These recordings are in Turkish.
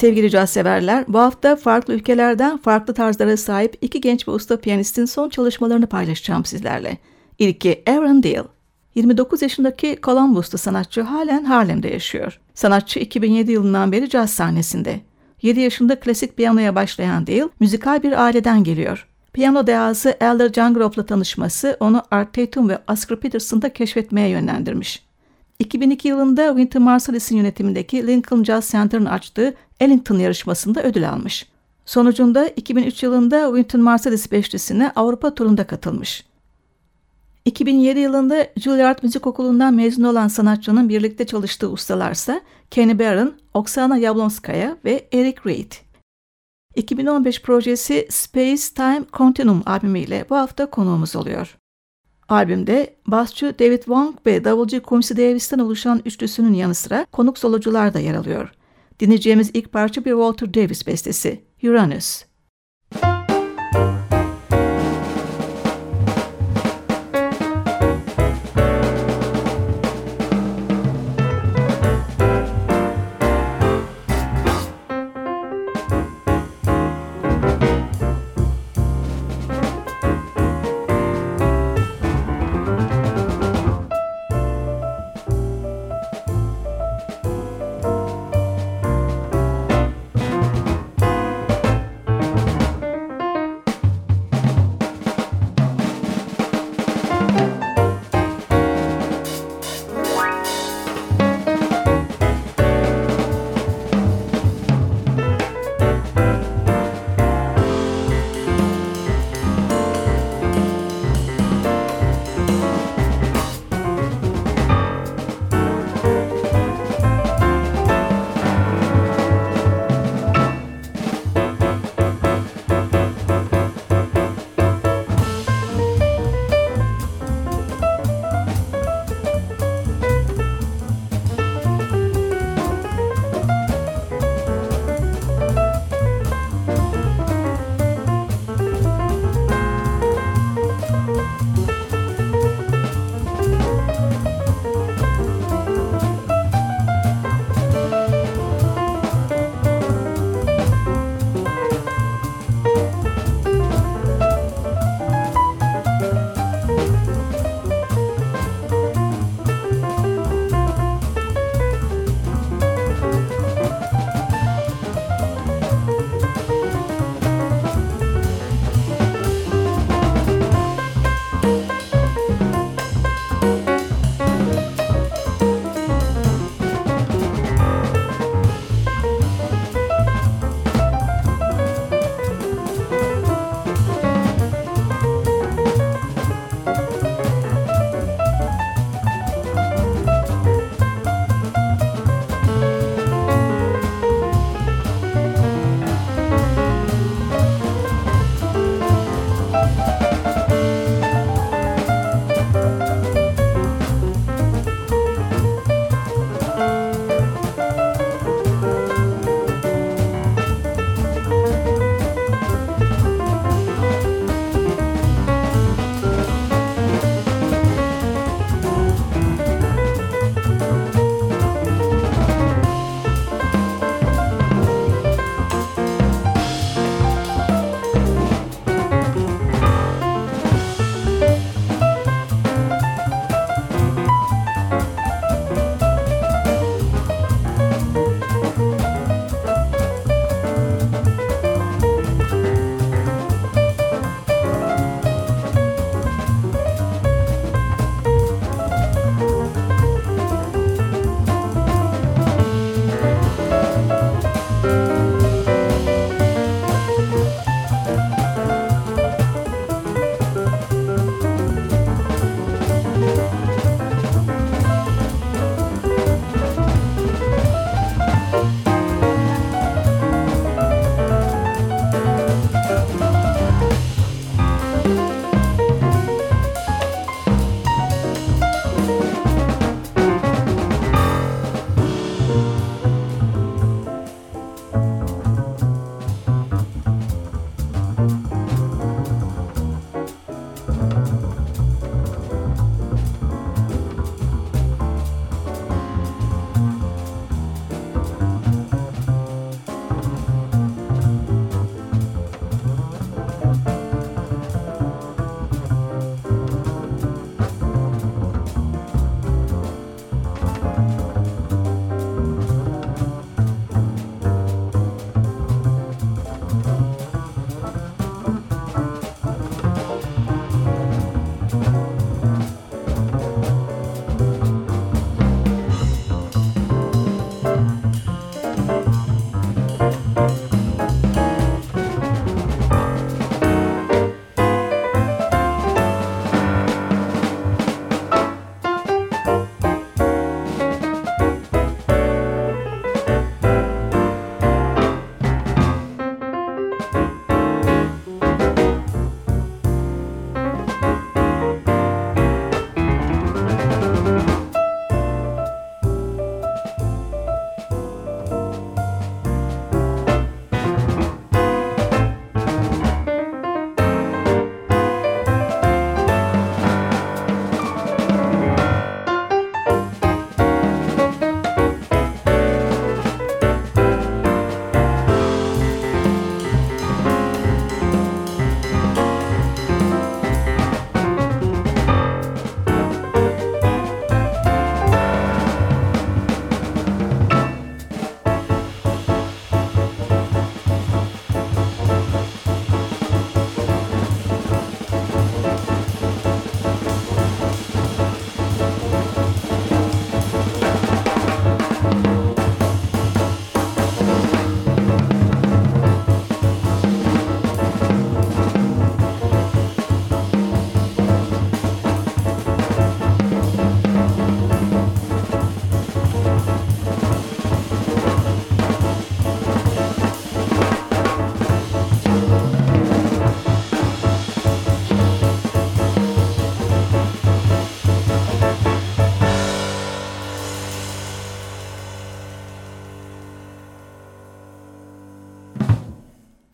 Sevgili caz severler, bu hafta farklı ülkelerden farklı tarzlara sahip iki genç ve usta piyanistin son çalışmalarını paylaşacağım sizlerle. İlki Aaron Deal. 29 yaşındaki Columbus'ta sanatçı halen Harlem'de yaşıyor. Sanatçı 2007 yılından beri caz sahnesinde. 7 yaşında klasik piyanoya başlayan Deal, müzikal bir aileden geliyor. Piyano dehası Elder Jungrop'la tanışması onu Art Tatum ve Oscar Peterson'da keşfetmeye yönlendirmiş. 2002 yılında Wynton Marsalis'in yönetimindeki Lincoln Jazz Center'ın açtığı Ellington yarışmasında ödül almış. Sonucunda 2003 yılında Wynton Marsalis beşlisine Avrupa turunda katılmış. 2007 yılında Juilliard Müzik Okulu'ndan mezun olan sanatçının birlikte çalıştığı ustalarsa Kenny Barron, Oksana Yablonskaya ve Eric Reid. 2015 projesi Space Time Continuum albümüyle bu hafta konuğumuz oluyor. Albümde basçı David Wong ve davulcu Quincy Davis'ten oluşan üçlüsünün yanı sıra konuk solocular da yer alıyor. Dinleyeceğimiz ilk parça bir Walter Davis bestesi, Uranus.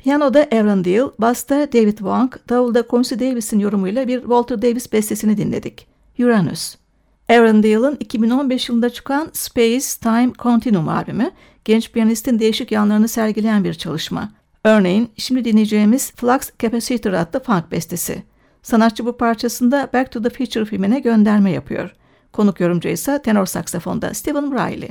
Piyanoda Aaron Deal, basta David Wong, davulda Quincy Davis'in yorumuyla bir Walter Davis bestesini dinledik. Uranus. Aaron Deal'ın 2015 yılında çıkan Space Time Continuum albümü, genç piyanistin değişik yanlarını sergileyen bir çalışma. Örneğin şimdi dinleyeceğimiz Flux Capacitor adlı funk bestesi. Sanatçı bu parçasında Back to the Future filmine gönderme yapıyor. Konuk yorumcu ise tenor saksafonda Stephen Riley.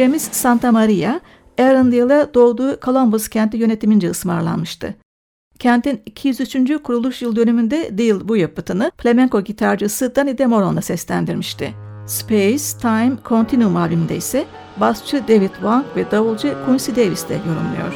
Dinleyeceğimiz Santa Maria, Arundel'e doğduğu Columbus kenti yönetimince ısmarlanmıştı. Kentin 203. kuruluş yıl dönümünde Deal bu yapıtını flamenco gitarcısı Danny DeMoron'la seslendirmişti. Space, Time, Continuum albümünde ise basçı David Wang ve davulcu Quincy Davis de yorumluyor.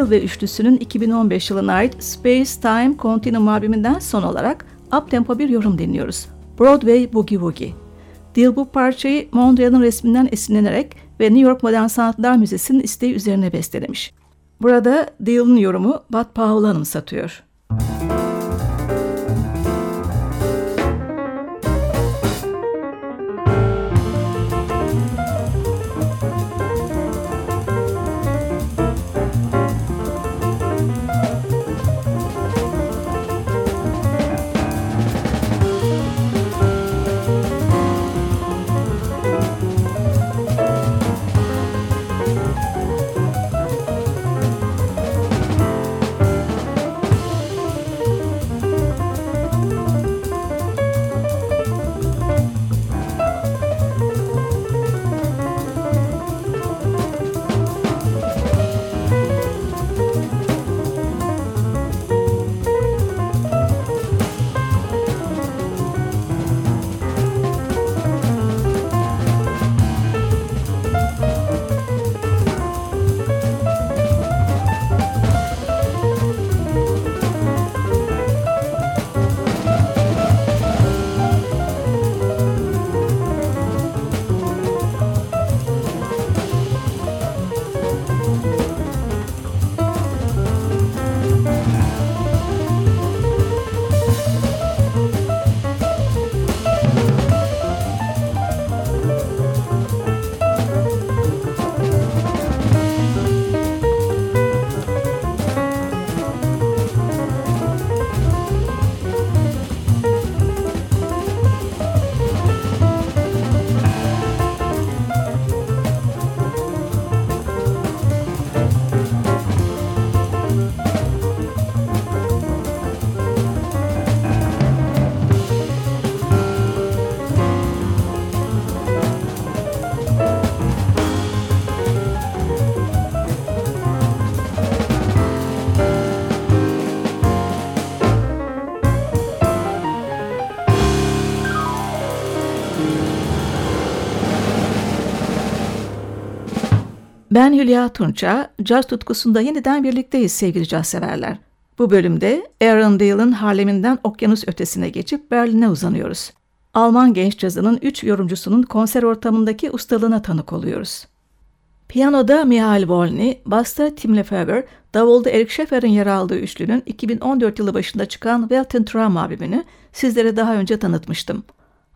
Deal ve üçlüsünün 2015 yılına ait Space Time Continuum albümünden son olarak uptempo bir yorum dinliyoruz. Broadway Boogie Woogie. Deal bu parçayı Mondrian'ın resminden esinlenerek ve New York Modern Sanatlar Müzesi'nin isteği üzerine bestelemiş. Burada Deal'ın yorumu Bud Powell'ı anımsatıyor. Ben Hülya Tunça, caz tutkusunda yeniden birlikteyiz sevgili caz severler. Bu bölümde Aaron Dale'ın Harlem'inden okyanus ötesine geçip Berlin'e uzanıyoruz. Alman genç cazının üç yorumcusunun konser ortamındaki ustalığına tanık oluyoruz. Piyanoda Mihail Volny, basta Tim Lefebvre, davulda Eric Schaffer'in yer aldığı üçlünün 2014 yılı başında çıkan Welten Traum albümünü sizlere daha önce tanıtmıştım.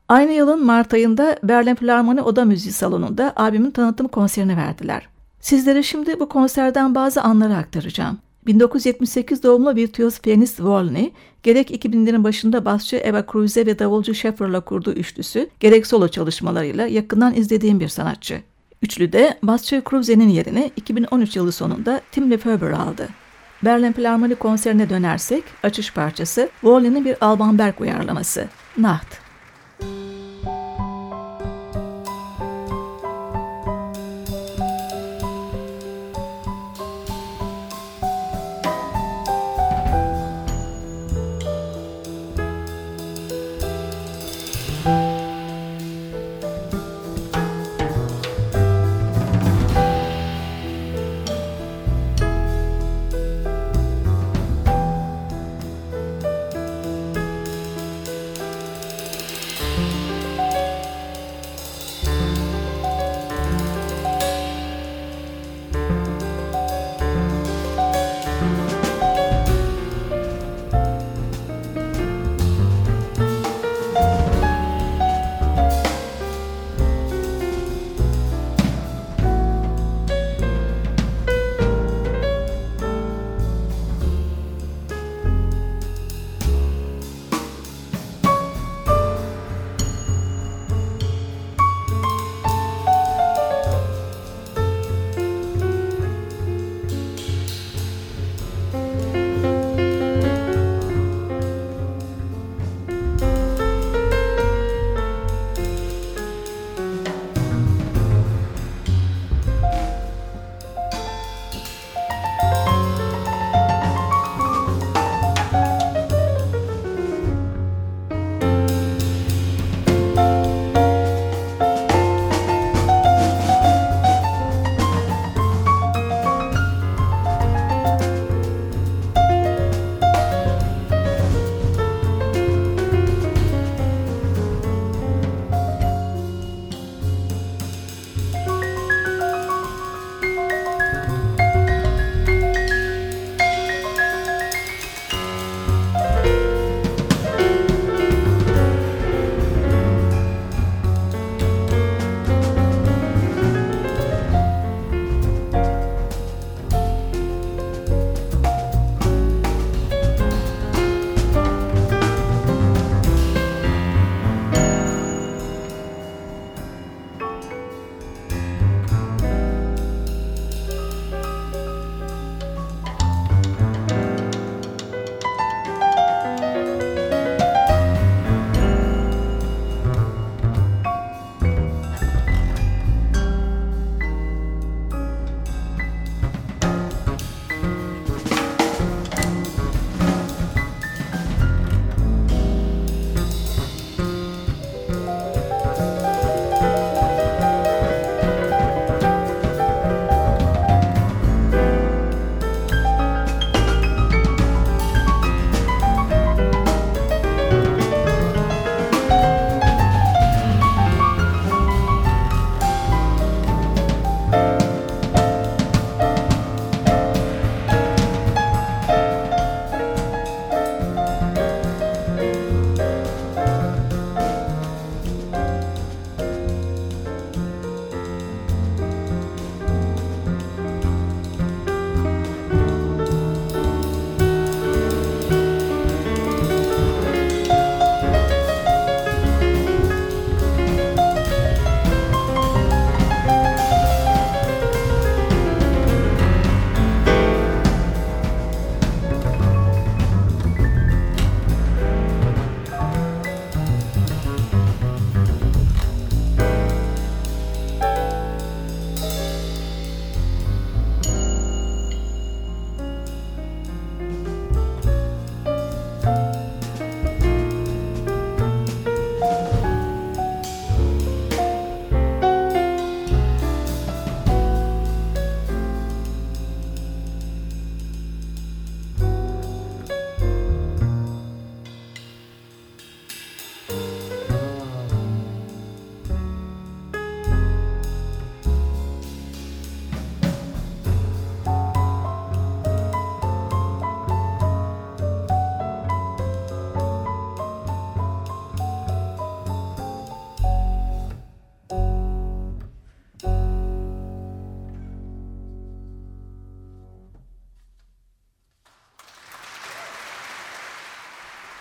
Aynı yılın Mart ayında Berlin Philharmoni Oda Müziği Salonu'nda albümün tanıtım konserini verdiler. Sizlere şimdi bu konserden bazı anları aktaracağım. 1978 doğumlu virtüöz piyanist Volney, gerek 2000'lerin başında basçı Eva Cruze ve davulcu Sheffer'la kurduğu üçlüsü, gerek solo çalışmalarıyla yakından izlediğim bir sanatçı. Üçlüde basçı Cruze'nin yerini 2013 yılı sonunda Tim Lefebvre aldı. Berlin Philharmoni konserine dönersek açış parçası Volney'nin bir Alban Berg uyarlaması, Nacht.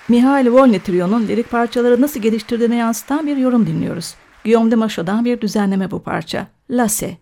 Mihail Volny Trio'nun lirik parçaları nasıl geliştirdiğini yansıtan bir yorum dinliyoruz. Guillaume de Machaut'dan bir düzenleme bu parça. Lasse.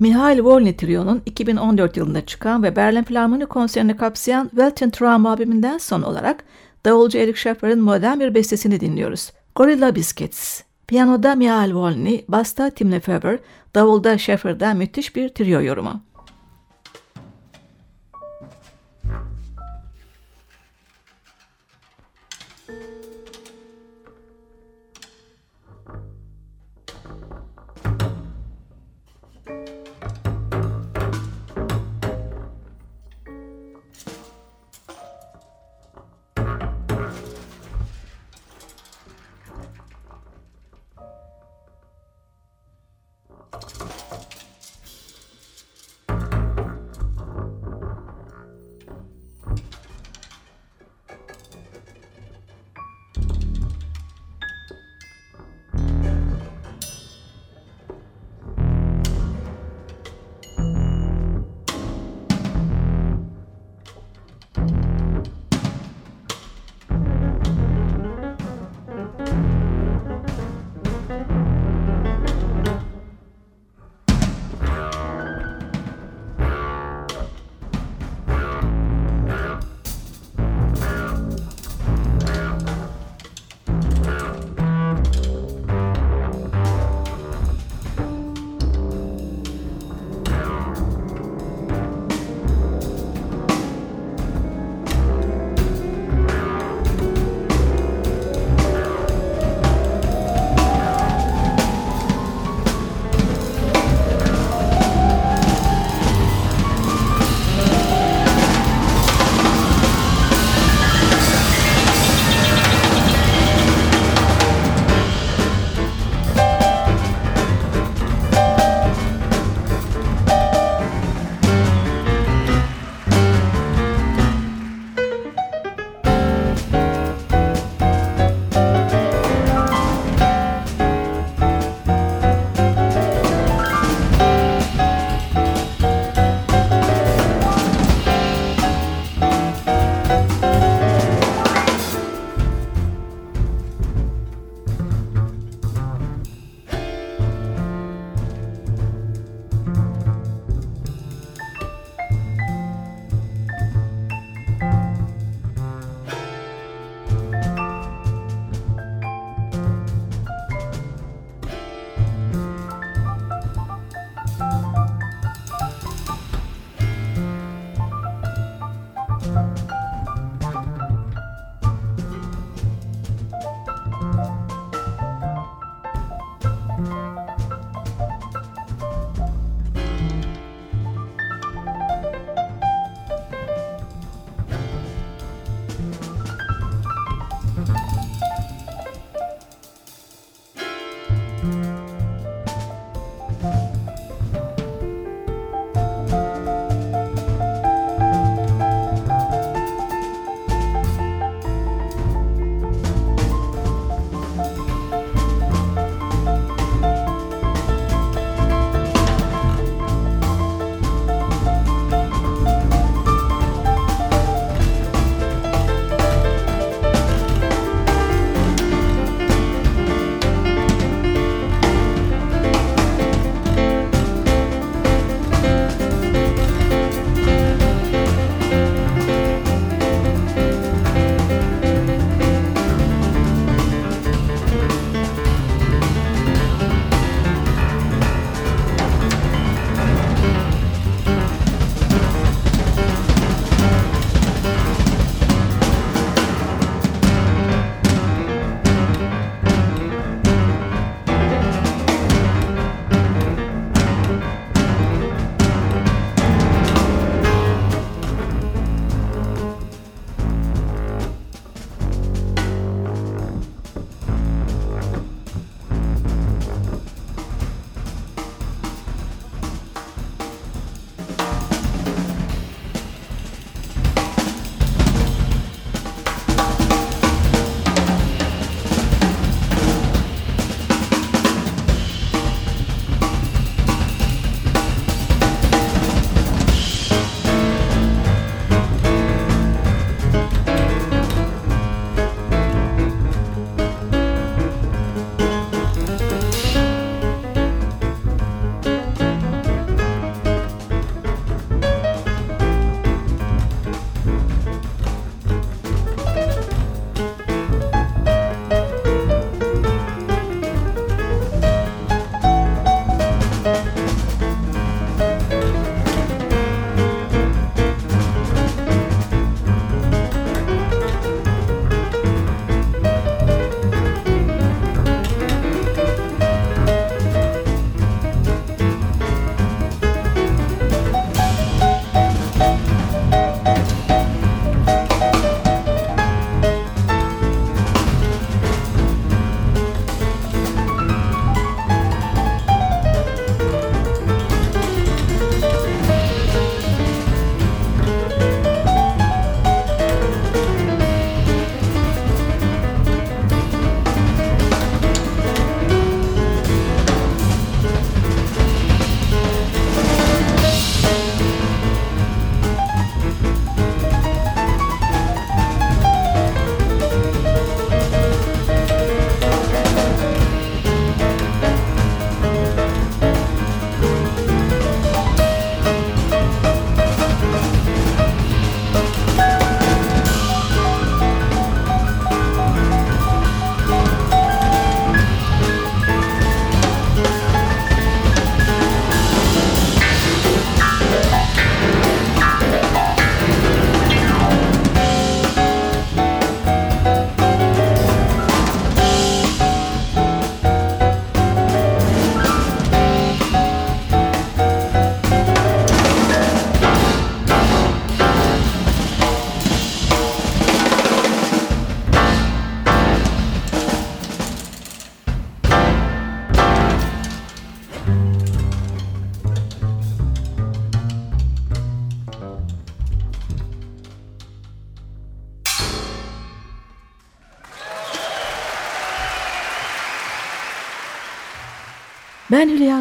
Mihail Volny Trio'nun 2014 yılında çıkan ve Berlin Filarmoni konserini kapsayan Welten Traum albümünden son olarak davulcu Eric Schaffer'ın modern bir bestesini dinliyoruz. Gorilla Biscuits. Piyanoda Mihail Volny, basta Tim Lefebvre, davulda Schaffer'da müthiş bir trio yorumu.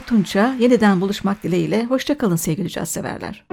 Tunça. Yeniden buluşmak dileğiyle. Hoşçakalın sevgili caz severler.